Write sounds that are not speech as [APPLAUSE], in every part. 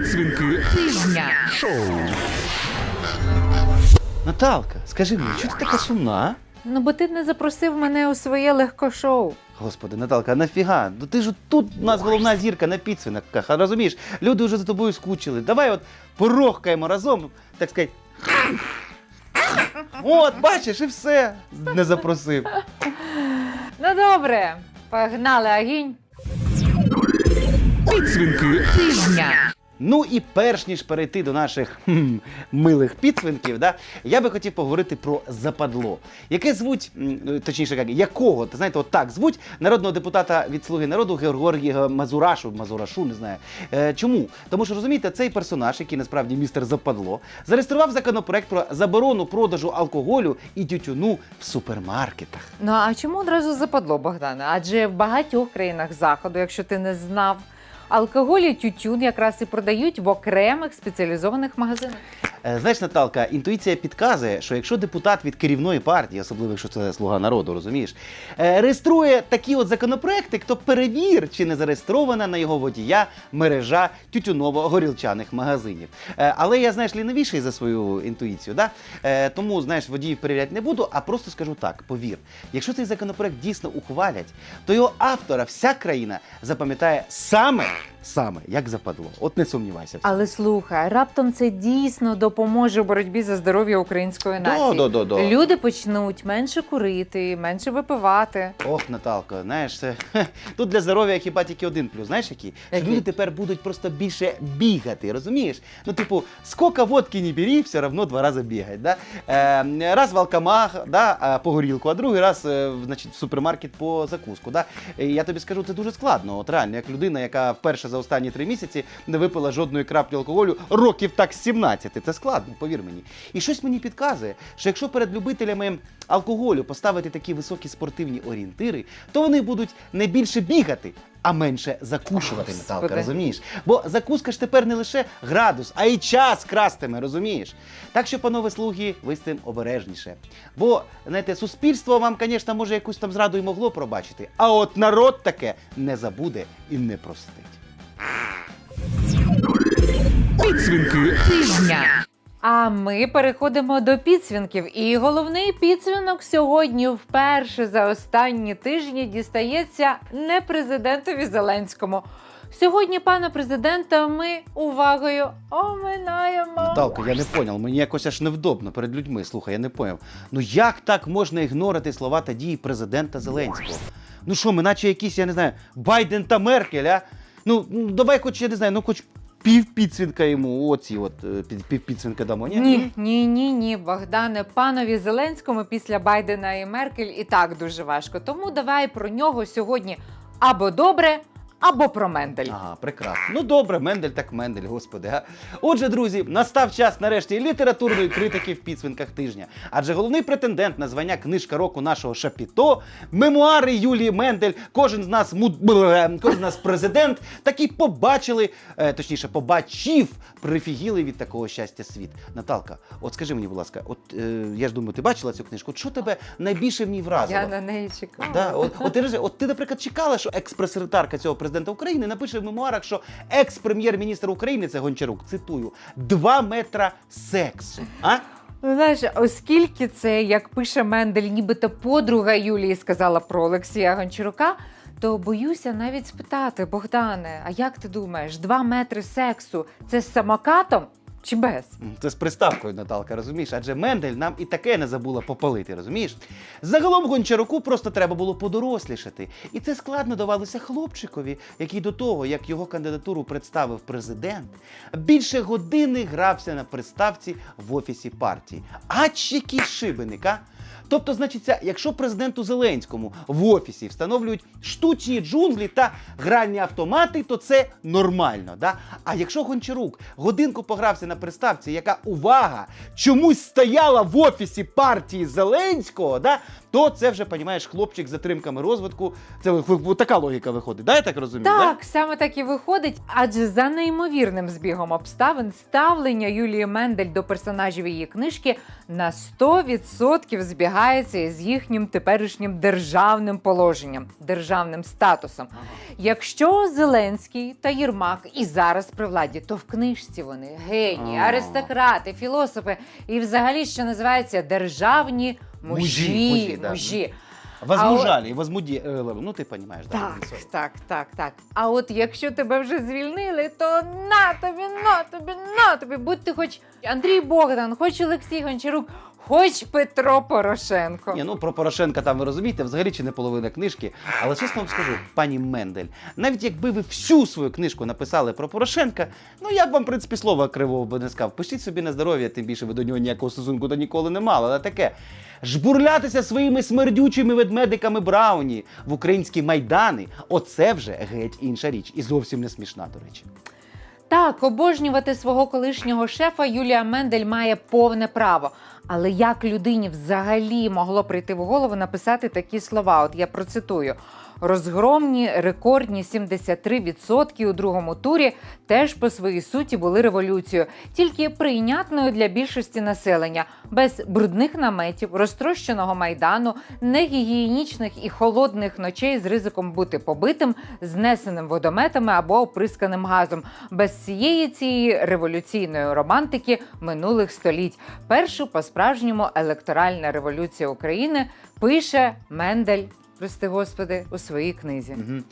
Підсвінки тижня. шоу. Наталка, скажи мені, чого ти така сумна? а? Ну, бо ти не запросив мене у своє легкошоу. Господи, Наталка, а нафіга? Ну ти ж тут у нас головна зірка на підсвинках, а розумієш? Люди вже за тобою скучили. Давай от порохкаємо разом, так сказати. От, бачиш, і все. Не запросив. Ну добре, погнали агінь. Підсвінки Тижня. Ну і перш ніж перейти до наших хм, милих підсвинків, да, я би хотів поговорити про западло, яке звуть, точніше, як, якого, ти знаєте, от так звуть народного депутата від Слуги народу Георгія Мазурашу, Мазурашу, не знаю. Е, чому? Тому що розумієте, цей персонаж, який насправді містер Западло, зареєстрував законопроект про заборону продажу алкоголю і тютюну в супермаркетах. Ну а чому одразу западло, Богдане? Адже в багатьох країнах заходу, якщо ти не знав, алкоголь і тютюн якраз і продають в окремих спеціалізованих магазинах. Е, Знаєш, Наталка, інтуїція підказує, що якщо депутат від керівної партії, особливо якщо це слуга народу, розумієш, е, реєструє такі от законопроекти, то перевір, чи не зареєстрована на його водія мережа тютюново-горілчаних магазинів. Е, Але я, знаєш, лінивіший за свою інтуїцію, да? Тому, знаєш, водіїв перевіряти не буду, а просто скажу так: повір, якщо цей законопроект дійсно ухвалять, то його автора вся країна запам'ятає саме, man. Саме як западло. От не сумнівайся. в цьому. Але слухай, раптом це дійсно допоможе у боротьбі за здоров'я української Да, нації. да, да, да. Люди почнуть менше курити, менше випивати. Ох, Наталко, знаєш, це тут для здоров'я хіба тільки один плюс. Знаєш який? Що Який? люди тепер будуть просто більше бігати, розумієш? Ну, типу, скільки водки не бери, все одно два рази бігать. Да? Е, раз в алкамах, да, а, по горілку, а другий раз е, значить, в супермаркет по закуску. Да? Е, Я тобі скажу, це дуже складно. От реально, як людина, яка вперше за останні три місяці не випила жодної краплі алкоголю років так 17. Це складно, повір мені. І щось мені підказує, що якщо перед любителями алкоголю поставити такі високі спортивні орієнтири, то вони будуть не більше бігати, а менше закушувати Наталка, розумієш? Бо закуска ж тепер не лише градус, а й час крастиме, розумієш? Так що, панове слуги, ви з цим обережніше. Бо, знаєте, суспільство вам, звісно, може якусь там зраду і могло пробачити, а от народ таке не забуде і не простить. Підсвінки тижня. А ми переходимо до підсвінків. І головний підсвінок сьогодні вперше за останні тижні дістається не президентові Зеленському. Сьогодні пана президента ми увагою оминаємо. Наталко, я не поняв, мені якось аж невдобно перед людьми. Слухай, я не поняв. Ну як так можна ігнорити слова та дії президента Зеленського? Ну що, ми наче якісь, я не знаю, Байден та Меркель, а? Ну, ну, давай хоч, я не знаю, ну хоч пів підсвінка йому, оці от е, під, підсвінка дамо, ні? Ні, ні, ні, ні, Богдане, панові Зеленському після Байдена і Меркель і так дуже важко. Тому давай про нього сьогодні або добре, або про Мендель. Ага, прекрасно. Ну добре, Мендель так Мендель, господи. А? Отже, друзі, настав час нарешті літературної критики в підсвінках тижня. Адже головний претендент на звання книжка року нашого Шапіто, мемуари Юлії Мендель, кожен з нас муд... бле, кожен з нас президент, таки побачили, е, точніше, побачив, прифігіли від такого щастя світ. Наталка, от скажи мені, будь ласка, от е, я ж думаю, ти бачила цю книжку? От що тебе найбільше в ній вразило? Я на неї чекала. Да, от, от, ти, от ти, наприклад, чекала, що екс-пресекретарка цього президента України напише в мемуарах, що екс-прем'єр-міністр України, це Гончарук, цитую, два метра сексу. А? Ну, знаєш, оскільки це, як пише Мендель, нібито подруга Юлії сказала про Олексія Гончарука, то боюся навіть спитати, Богдане, а як ти думаєш, два метри сексу це з самокатом чи без? Це з приставкою, Наталка, розумієш? Адже Мендель нам і таке не забула попалити, розумієш? Загалом Гончаруку просто треба було подорослішати. І це складно давалося хлопчикові, який до того, як його кандидатуру представив президент, більше години грався на приставці в офісі партії. А який шибеника! Тобто, значиться, якщо президенту Зеленському в офісі встановлюють штучні джунглі та гральні автомати, то це нормально. Да? А якщо Гончарук годинку погрався на приставці, яка увага чомусь стояла в офісі партії Зеленського, да? То це вже, понімаєш, хлопчик з затримками розвитку. Це така логіка виходить. Да, я так розумію? да? Так, саме так і виходить. Адже за неймовірним збігом обставин ставлення Юлії Мендель до персонажів її книжки на 100% збігається із їхнім теперішнім державним положенням, державним статусом. Якщо Зеленський та Єрмак і зараз при владі, то в книжці вони генії, А. аристократи, філософи і взагалі, що називається державні Мужі, мужі. мужі, да. Возмужалі, возмуді, е, ну ти розумієш, Так, так, так, так. А от якщо тебе вже звільнили, то на тобі, на тобі, на тобі. Будь ти хоч Андрій Богдан, хоч Олексій Гончарук, хоч Петро Порошенко. Ні, ну про Порошенка там ви розумієте, взагалі чи не половина книжки. Але чесно вам скажу, пані Мендель, навіть якби ви всю свою книжку написали про Порошенка, ну я б вам, в принципі, слова кривого би не сказав. Пишіть собі на здоров'я, тим більше ви до нього ніякого стосунку та ніколи не мали. Але таке. Жбурлятися своїми смердючими ведмедиками Брауні в українські майдани оце вже геть інша річ. І зовсім не смішна, до речі. Так, обожнювати свого колишнього шефа Юлія Мендель має повне право. Але як людині взагалі могло прийти в голову написати такі слова? От я процитую. Розгромні рекордні 73% у другому турі теж по своїй суті були революцією, тільки прийнятною для більшості населення, без брудних наметів, розтрощеного майдану, негігієнічних і холодних ночей з ризиком бути побитим, знесеним водометами або оприсканим газом, без всієї цієї революційної романтики минулих століть. Першу по-справжньому електоральна революція України пише Мендель. Прости господи, у своїй книзі. Угу. Е,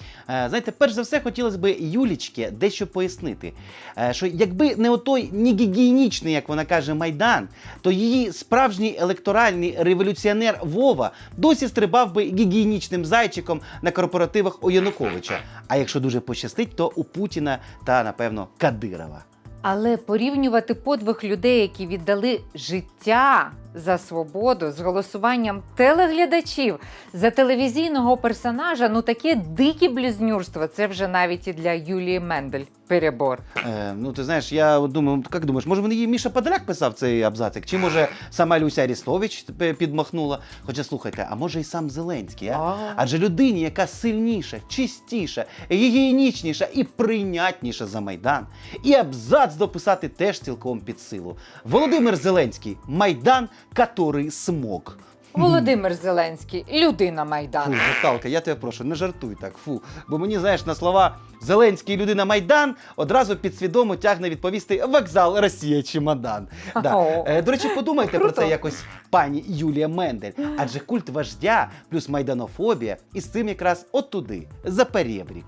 знаєте, перш за все хотілося б Юлічки дещо пояснити. Е, що якби не отой не гігієнічний, як вона каже, майдан, то її справжній електоральний революціонер Вова досі стрибав би гігієнічним зайчиком на корпоративах у Януковича. А якщо дуже пощастить, то у Путіна та напевно Кадирова. Але порівнювати подвиг людей, які віддали життя за свободу з голосуванням телеглядачів за телевізійного персонажа, ну таке дике близнюрство. Це вже навіть і для Юлії Мендель перебор. Е, ну ти знаєш, я от думаю, як думаєш, може вони її Міша Подоляк писав цей абзацик? Чи може сама Люся Арістович підмахнула? Хоча слухайте, а може і сам Зеленський, а? А. Адже людині, яка сильніша, чистіша, гігієнічніша і прийнятніша за Майдан, і абзац дописати теж цілком під силу. Володимир Зеленський Майдан, который смог. Володимир Зеленський, людина Майдану. Фу, Наталка, я тебе прошу, не жартуй так. Фу. Бо мені, знаєш, на слова Зеленський людина Майдан одразу підсвідомо тягне відповісти вокзал Росія чемодан. Да. О. Е, До речі, подумайте про Круто. це якось пані Юлія Мендель. Адже культ вождя плюс майданофобія і з цим якраз от туди, за перебрік.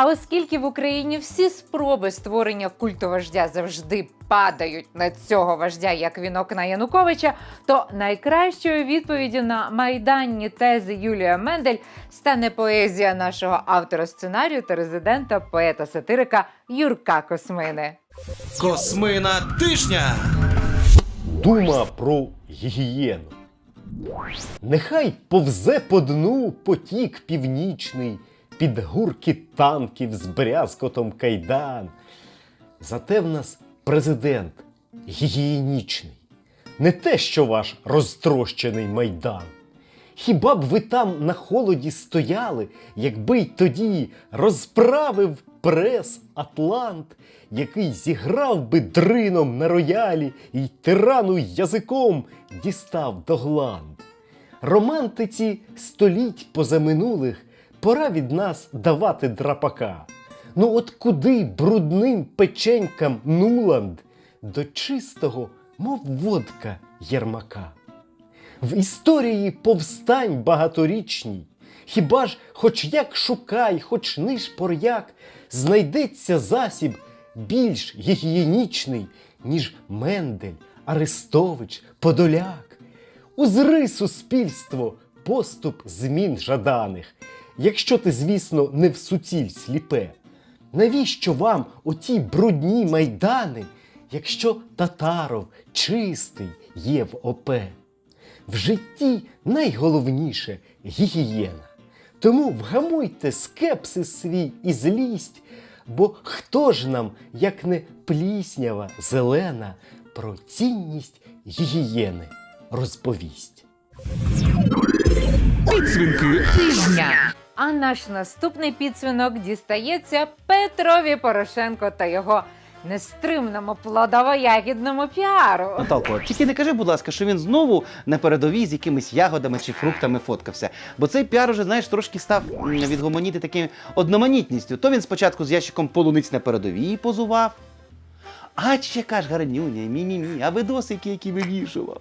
А оскільки в Україні всі спроби створення культу вождя завжди падають на цього вождя як вінок на Януковича, то найкращою відповіддю на майданні тези Юлія Мендель стане поезія нашого автора сценарію та резидента поета-сатирика Юрка Космини. Космина тижня. Дума про гігієну. Нехай повзе по дну потік північний, під гурки танків з брязкотом кайдан. Зате в нас президент гігієнічний, не те, що ваш розтрощений майдан. Хіба б ви там на холоді стояли, якби й тоді розправив прес Атлант, який зіграв би дрином на роялі і тирану язиком дістав до гланд. Романтиці століть позаминулих пора від нас давати драпака. Ну от куди брудним печенькам Нуланд до чистого, мов водка Єрмака? В історії повстань багаторічній, хіба ж хоч як шукай, хоч ниш пор'як, знайдеться засіб більш гігієнічний, ніж Мендель, Арестович, Подоляк. Узри суспільство поступ змін жаданих, якщо ти, звісно, не в суціль сліпе. Навіщо вам оті брудні майдани, якщо татаров чистий є в ОП? В житті найголовніше гігієна. Тому вгамуйте скепсис свій і злість, бо хто ж нам, як не пліснява зелена, про цінність гігієни розповість. Підсвінки тижня. А наш наступний підсвінок дістається Петрові Порошенко та його нестримному плодово-ягідному піару. Наталко, тільки не кажи, будь ласка, що він знову на передовій з якимись ягодами чи фруктами фоткався. Бо цей піар уже, знаєш, трошки став м, відгомоніти таким одноманітністю. То він спочатку з ящиком полуниць на передовій позував. А яка ж гарнюня, мі-мі-мі, а видосики, які вивішував.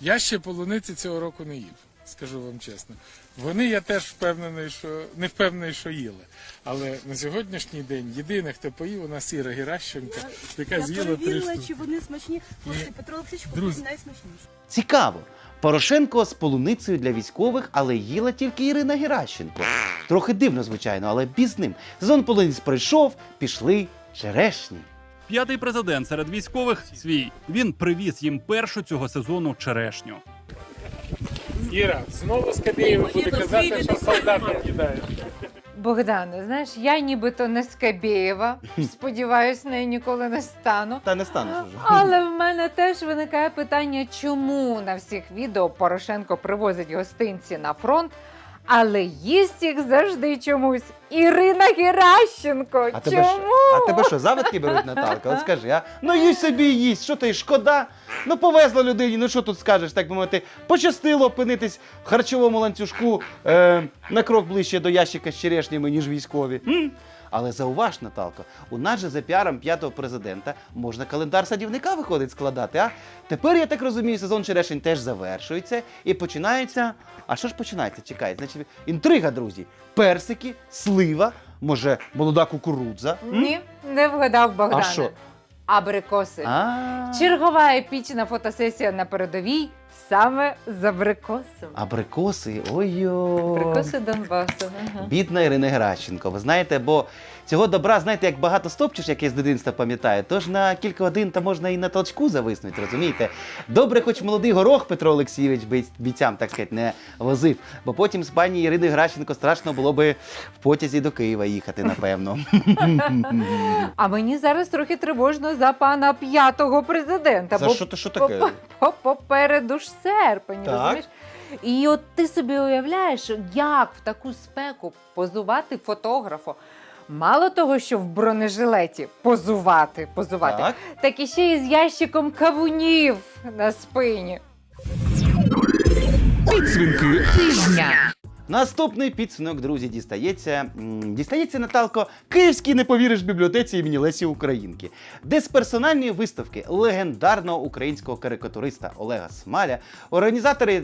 Я ще полуниці цього року не їв, скажу вам чесно. Вони я теж впевнений, що не впевнений, що їли. Але на сьогоднішній день єдине, хто поїв, у нас Іра Геращенко, яка Я з'їла три чи вони смачні. Хлопці, Петро Олексійович, Друзі. купив найсмачніші. Цікаво. Порошенко з полуницею для військових, але їла тільки Ірина Геращенко. Трохи дивно, звичайно, але біз ним. Сезон полуниць пройшов, пішли черешні. П'ятий президент серед військових свій. Він привіз їм першу цього сезону черешню. Іра, знову з Кадієва буде казати, що солдати їдають. Богдане, знаєш, я нібито не Скабєєва. Сподіваюсь, нею ніколи не стану. Та не станеш вже. Але в мене теж виникає питання, чому на всіх відео Порошенко привозить гостинці на фронт, але їсть їх завжди чомусь. Ірина Геращенко. А тебе, чому? що, а тебе що, завидки беруть, Наталка? От скажи, а? Ну їсть собі і їсть, що ти, шкода? Ну повезло людині, ну що тут скажеш, так би мовити, пощастило опинитись в харчовому ланцюжку е, на крок ближче до ящика з черешнями, ніж військові. М? Але зауваж, Наталко, у нас же за піаром п'ятого президента можна календар садівника виходить складати, а? Тепер, я так розумію, сезон черешень теж завершується і починається. А що ж починається? Чекай, значить, інтрига, друзі. Персики, слива, може, молода кукурудза. М? Ні, не вгадав Богдане. А що? Абрикоси. А, Чергова епічна фотосесія на передовій саме з абрикосом. Абрикоси, ой-ой. Абрикоси Донбасу. Ага. Бідна Ірина Геращенко. Ви знаєте, бо цього добра, знаєте, як багато стопчеш, як я з дитинства пам'ятаю, тож на кілька годин та можна і на толчку зависнути, розумієте? Добре, хоч молодий горох Петро Олексійович бійцям, так сказати, не возив. Бо потім з пані Ірини Геращенко страшно було би в потязі до Києва їхати, напевно. А мені зараз трохи тривожно за пана п'ятого президента. За бо що що по- таке? по- Попереду ж серпень, Так. розумієш? І от ти собі уявляєш, як в таку спеку позувати фотографу. Мало того, що в бронежилеті позувати, позувати, Так. так і ще й з ящиком кавунів на спині. Підсвінки Тижня. Наступний підсунок, друзі, дістається. Дістається Наталко Київській не повіриш бібліотеці імені Лесі Українки, де з персональної виставки легендарного українського карикатуриста Олега Смаля організатори.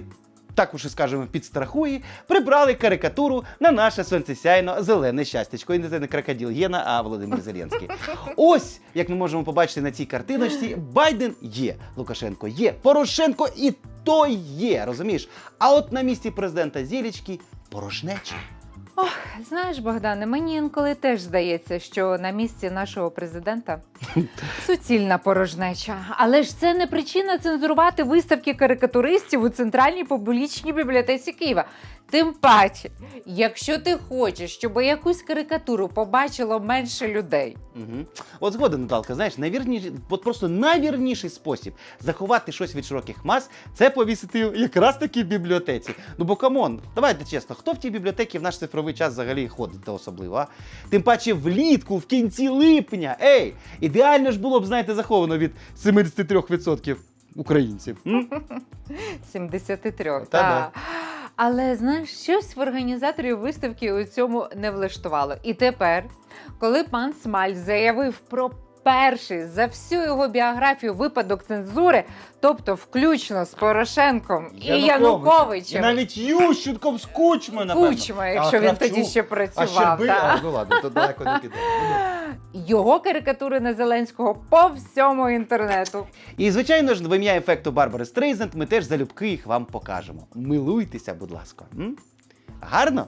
Так уж і скажемо, підстрахує, прибрали карикатуру на наше сонцесяйно зелене щастячко. І не це не крокодил Єна, а Володимир Зеленський. Ось, як ми можемо побачити на цій картиночці, Байден є, Лукашенко є, Порошенко і той є, розумієш? А от на місці президента Зілічки порожнеча. Знаєш, Богдане, мені інколи теж здається, що на місці нашого президента суцільна порожнеча. Але ж це не причина цензурувати виставки карикатуристів у центральній публічній бібліотеці Києва. Тим паче, якщо ти хочеш, щоб якусь карикатуру побачило менше людей, Угу. От згоден, Наталка, знаєш, найвірніший, от просто найвірніший спосіб заховати щось від широких мас це повісити якраз таки в бібліотеці. Ну бо come on, давайте чесно, хто в тій бібліотеки в наш цифровий час взагалі ходить та особливо, а? Тим паче влітку, в кінці липня. Ей! Ідеально ж було б, знаєте, заховано від 73% українців. М? [LAUGHS] 73. Та-да. Але знаєш, щось в організаторів виставки у цьому не влаштувало. І тепер, коли пан Смаль заявив про перший за всю його біографію випадок цензури, тобто включно з Порошенком і І Януковичем, навіть Ющенком з Кучмою, напевно. Кучма, якщо А він Кравчук? тоді ще А працював. Щерби? та. А, ну ладно, то далеко не піде. Його карикатури на Зеленського по всьому інтернету. І, звичайно ж, в ім'я ефекту Барбари Стрейзенд ми теж залюбки їх вам покажемо. Милуйтеся, будь ласка. М? Гарно?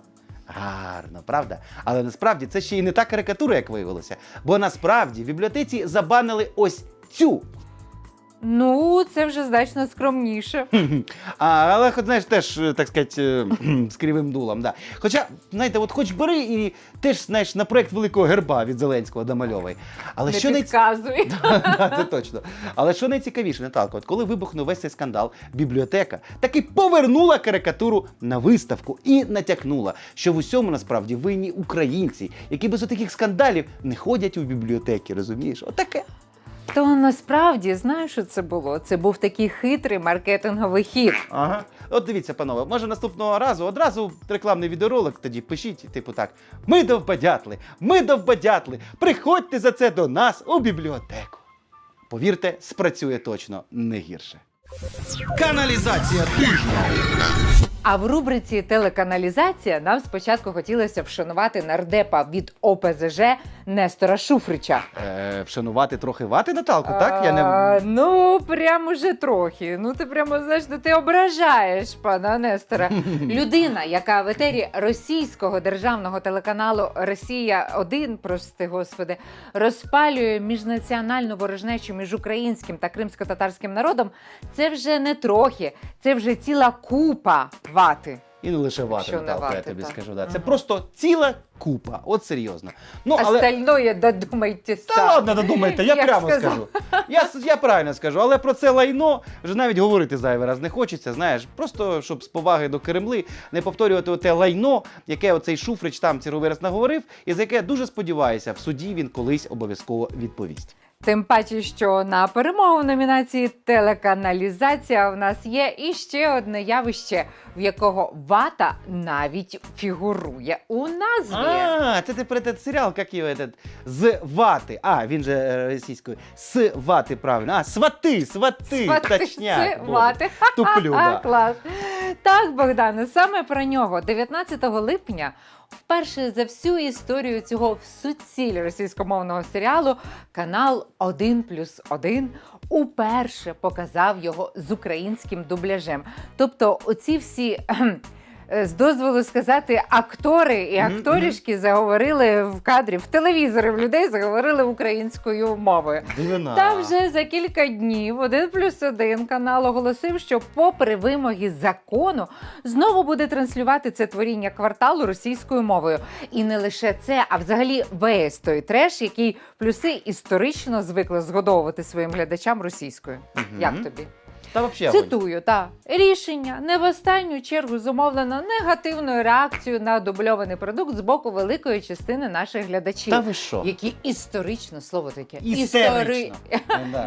Гарно, правда? Але насправді це ще й не та карикатура, як виявилося. Бо насправді в бібліотеці забанили ось цю Ну, це вже значно скромніше. [LAUGHS] А, але, хоч, знаєш, теж, е, так сказати, е, [CLEARS THROAT] з кривим дулом. Да. Хоча, знаєте, от хоч бери і теж, знаєш, на проект великого герба від Зеленського домальовуй. Але Не що не підказуй. [LAUGHS] Да, це точно. Але що найцікавіше, Наталко, от коли вибухнув весь цей скандал, бібліотека таки повернула карикатуру на виставку і натякнула, що в усьому насправді винні українці, які без таких скандалів не ходять у бібліотеки, розумієш? Отаке. То насправді знаєш, що це було? Це був такий хитрий маркетинговий хід. Ага. От дивіться, панове, може наступного разу одразу рекламний відеоролик тоді пишіть, типу так: ми довбадятли, ми довбадятли, приходьте за це до нас у бібліотеку. Повірте, спрацює точно не гірше. Каналізація тижня. А в рубриці телеканалізація нам спочатку хотілося вшанувати нардепа від ОПЗЖ Нестора Шуфрича. Е, вшанувати трохи вати Наталку, так? Я не... Ну, прямо вже трохи. Ну, ти прямо знаєш, ну, ти ображаєш пана Нестора. [LAUGHS] Людина, яка в етері російського державного телеканалу Росія 1 прости господи, розпалює міжнаціональну ворожнечу між українським та кримсько-татарським народом, це вже не трохи, це вже ціла купа вати. І не лише вати, Що не Наталка, я вати, тобі так. скажу. Да. Це Ага. просто ціла купа. От серйозно. Ну, але... Остальное додумайте Та самі. ладно, додумайте, я [LAUGHS] Як прямо сказав. скажу. Я, с- я правильно скажу, але про це лайно вже навіть говорити зайвий раз не хочеться, знаєш, просто щоб з поваги до Кремли не повторювати те лайно, яке оцей Шуфрич там цілий раз наговорив, і за яке дуже сподіваюся, в суді він колись обов'язково відповість. Тим паче, що на перемогу в номінації телеканалізація в нас є і ще одне явище, в якого вата навіть фігурує у назві. А, це ти про этот серіал, як його этот, з вати. А, він же е, російською. З вати, правильно. А, свати, свати, Свати, це Боже. вати. Туплю, [LAUGHS] да. клас. Так, Богдане, саме про нього 19 липня. Вперше за всю історію цього всуціль російськомовного серіалу канал 1 плюс 1 уперше показав його з українським дубляжем. Тобто, оці всі. кхем, е, З дозволу сказати, актори і акторішки заговорили в кадрі в телевізори в людей заговорили українською мовою. Дивина. Та вже за кілька днів один плюс один канал оголосив, що, попри вимоги закону, знову буде транслювати це творіння кварталу російською мовою. І не лише це, а взагалі весь той треш, який плюси історично звикли згодовувати своїм глядачам російською. Мгм. Як тобі? Та огонь. Цитую, та рішення не в останню чергу зумовлено негативною реакцією на дубльований продукт з боку великої частини наших глядачів. Та ви що? Які історично слово таке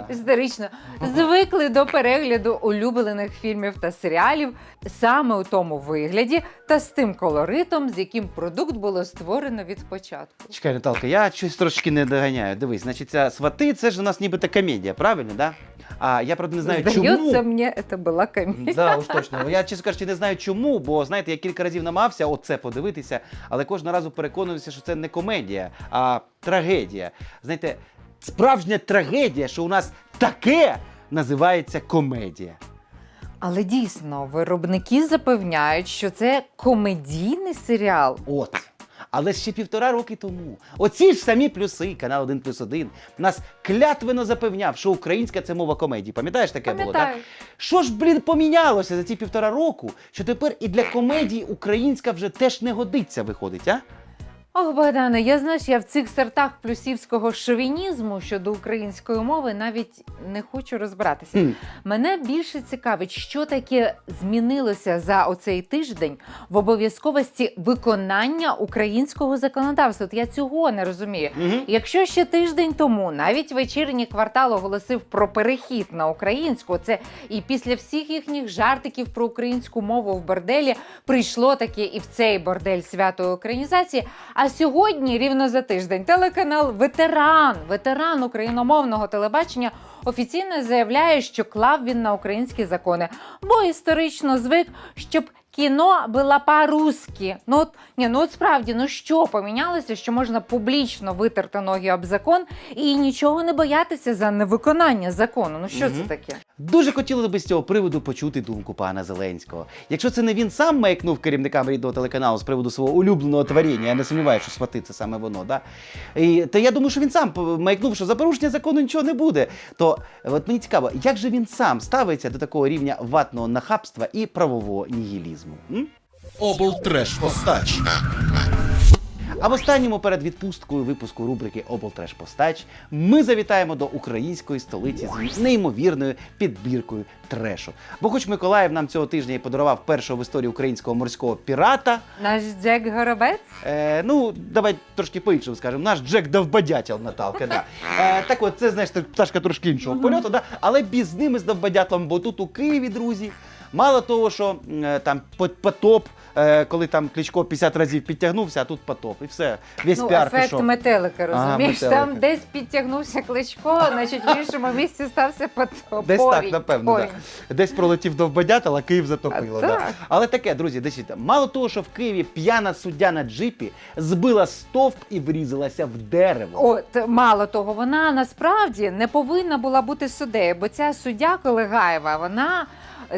історично [LAUGHS] звикли до перегляду улюблених фільмів та серіалів саме у тому вигляді та з тим колоритом, з яким продукт було створено від початку. Чекай, Наталка, я щось трошки не доганяю. Дивись, значить, ця свати це ж у нас нібито комедія, правильно, да? А я правда не знаю, Здається, чому. мені це була комедія. Да, уж точно. Я чесно кажучи, не знаю чому, бо знаєте, я кілька разів намагався оце подивитися, але кожного разу переконувався, що це не комедія, а трагедія. Знаєте, справжня трагедія, що у нас таке називається комедія. Але дійсно, виробники запевняють, що це комедійний серіал. От. Але ще півтора роки тому оці ж самі плюси, канал 1 плюс 1, нас клятвено запевняв, що українська це мова комедії. Пам'ятаєш таке було? Так? Що ж, блін, помінялося за ці півтора року, що тепер і для комедії українська вже теж не годиться, виходить, а? Ох, Богдане, я знаєш, я в цих сортах плюсівського шовінізму щодо української мови навіть не хочу розбиратися. Хм. Мене більше цікавить, що таке змінилося за оцей тиждень в обов'язковості виконання українського законодавства. От я цього не розумію. Мгм. Якщо ще тиждень тому навіть вечірній квартал оголосив про перехід на українську, це і після всіх їхніх жартиків про українську мову в борделі прийшло таке і в цей бордель святої українізації. А сьогодні, рівно за тиждень, телеканал Ветеран, ветеран україномовного телебачення. Офіційно заявляє, що клав він на українські закони, бо історично звик, щоб кіно було по-русски. Ну от ні, ну от справді, ну що помінялося, що можна публічно витерти ноги об закон і нічого не боятися за невиконання закону. Ну що це таке? Дуже хотілося б з цього приводу почути думку пана Зеленського. Якщо це не він сам маякнув керівникам рідного телеканалу з приводу свого улюбленого творіння, я не сумніваюся, що свати це саме воно, да? І, то я думаю, що він сам маякнув, що за порушення закону нічого не буде. То от мені цікаво, як же він сам ставиться до такого рівня ватного нахабства і правового нігілізму? Облтреш постач. А в останньому перед відпусткою випуску рубрики Облтреш Постач ми завітаємо до української столиці з неймовірною підбіркою трешу. Бо хоч Миколаїв нам цього тижня і подарував першого в історії українського морського пірата, Наш Джек Горобець? Е, ну, давай трошки по-іншому скажемо. Наш Джек довбадятел Наталка. Да. Е, так от, це знаєш, так, пташка трошки іншого польоту, да? але без ними з довбадятлом, бо тут у Києві, друзі. Мало того, що е, там по- потоп, е, коли там Кличко 50 разів підтягнувся, а тут потоп. І все. Весь ну, піар ефект пішов. метелика, Ага, розумієш? метелика. Там десь підтягнувся Кличко, значить в іншому місці стався потоп. Десь так, напевно. Да. Десь пролетів довбадятел, а Київ затопило. А, да. так. Але таке, друзі, дивіться, мало того, що в Києві п'яна суддя на джипі збила стовп і врізалася в дерево. От мало того, вона насправді не повинна була бути суддею, бо ця суддя Колегаєва, вона.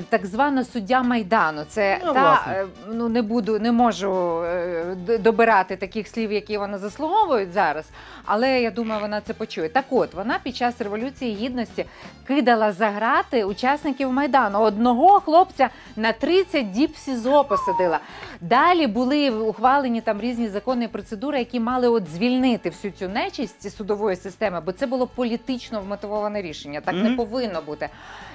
Так звана суддя майдану, це Ну, та власне. е, ну не буду, не можу е, д- добирати таких слів, які вона заслуговують зараз. Але я думаю, вона це почує. Так от вона під час революції гідності кидала за грати учасників майдану. Одного хлопця на 30 діб в СІЗО посадила. Далі були ухвалені там різні закони і процедури, які мали от звільнити всю цю нечисть судової системи, бо це було політично вмотивоване рішення. Так не Мгм. повинно бути.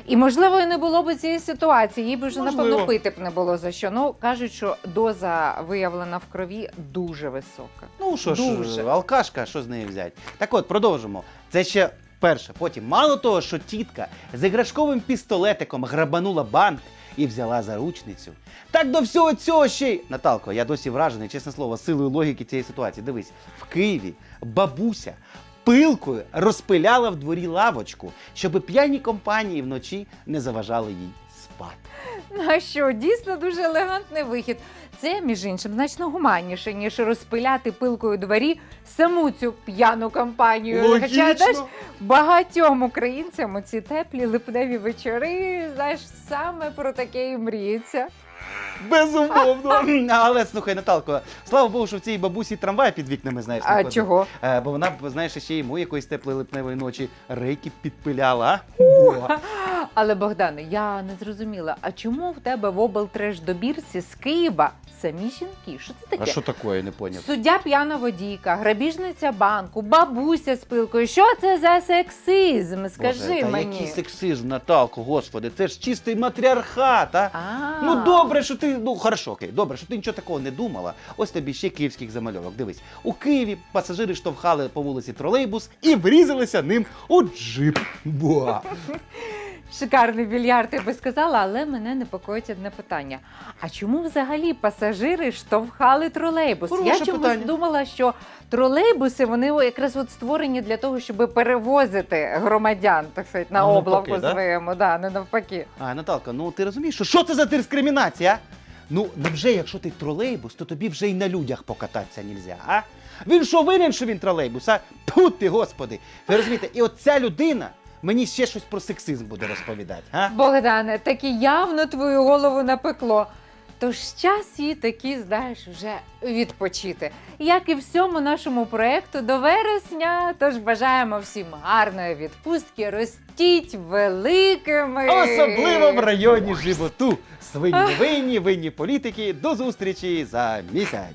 І можливо, і не було б цієї ситуації. Їй би вже Можливо. напевно пити б не було за що. Ну кажуть, що доза виявлена в крові дуже висока. Ну що ж, Дуже. алкашка, що з неї взяти? Так от, продовжимо. Це ще перше. Потім, мало того, що тітка з іграшковим пістолетиком грабанула банк і взяла заручницю. Так до всього цього ще й. Наталко, я досі вражений, чесне слово, силою логіки цієї ситуації. Дивись, в Києві бабуся. Пилкою розпиляла в дворі лавочку, щоб п'яні компанії вночі не заважали їй спати. Ну, А що, дійсно дуже елегантний вихід. Це, між іншим, значно гуманніше, ніж розпиляти пилкою дворі саму цю п'яну компанію. Хоча знаєш, багатьом українцям ці теплі липневі вечори, знаєш, саме про таке і мріється. Безумовно. Але слухай, Наталко, слава Богу, що в цій бабусі трамвай під вікнами, знаєш, не А ходить. чого? Е, бо вона б, знаєш, ще йому якоїсь теплої липневої ночі рейки підпиляла. а? Але Богдане, я не зрозуміла, а чому в тебе в облтреш добірці з Києва самі жінки? Що це таке? таке, я не поняв. Суддя п'яна водійка, грабіжниця банку, бабуся з пилкою. Що це за сексизм? Скажи Боже, та мені. який сексизм, Наталко, господи, це ж чистий матріархат, а? А. Ну добре, що ти, ну хорошо, окей, добре, що ти нічого такого не думала. Ось тобі ще київських замальовок. Дивись, у Києві пасажири штовхали по вулиці тролейбус і врізалися ним у джип. Буа. [LAUGHS] Шикарний більярд, я би сказала, але мене непокоїть одне питання. А чому взагалі пасажири штовхали тролейбус? Хороше я чомусь питання. думала, що тролейбуси вони якраз от створені для того, щоб перевозити громадян, так сказати, на А, навпаки, облавку да? своєму, да, не навпаки. А, Наталка, ну ти розумієш, що, що це за дискримінація? Ну, невже, якщо ти тролейбус, то тобі вже й на людях покататися нельзя, а? Він що винен, що він тролейбус, а? Тут ти, господи. Ви розумієте, і от ця людина мені ще щось про сексизм буде розповідати, а? Богдане, таки явно твою голову напекло. Тож час їй таки, знаєш, вже відпочити. Як і всьому нашому проекту до вересня. Тож бажаємо всім гарної відпустки, ростіть великими. Особливо в районі животу. Свині винні, винні політики. До зустрічі за місяць.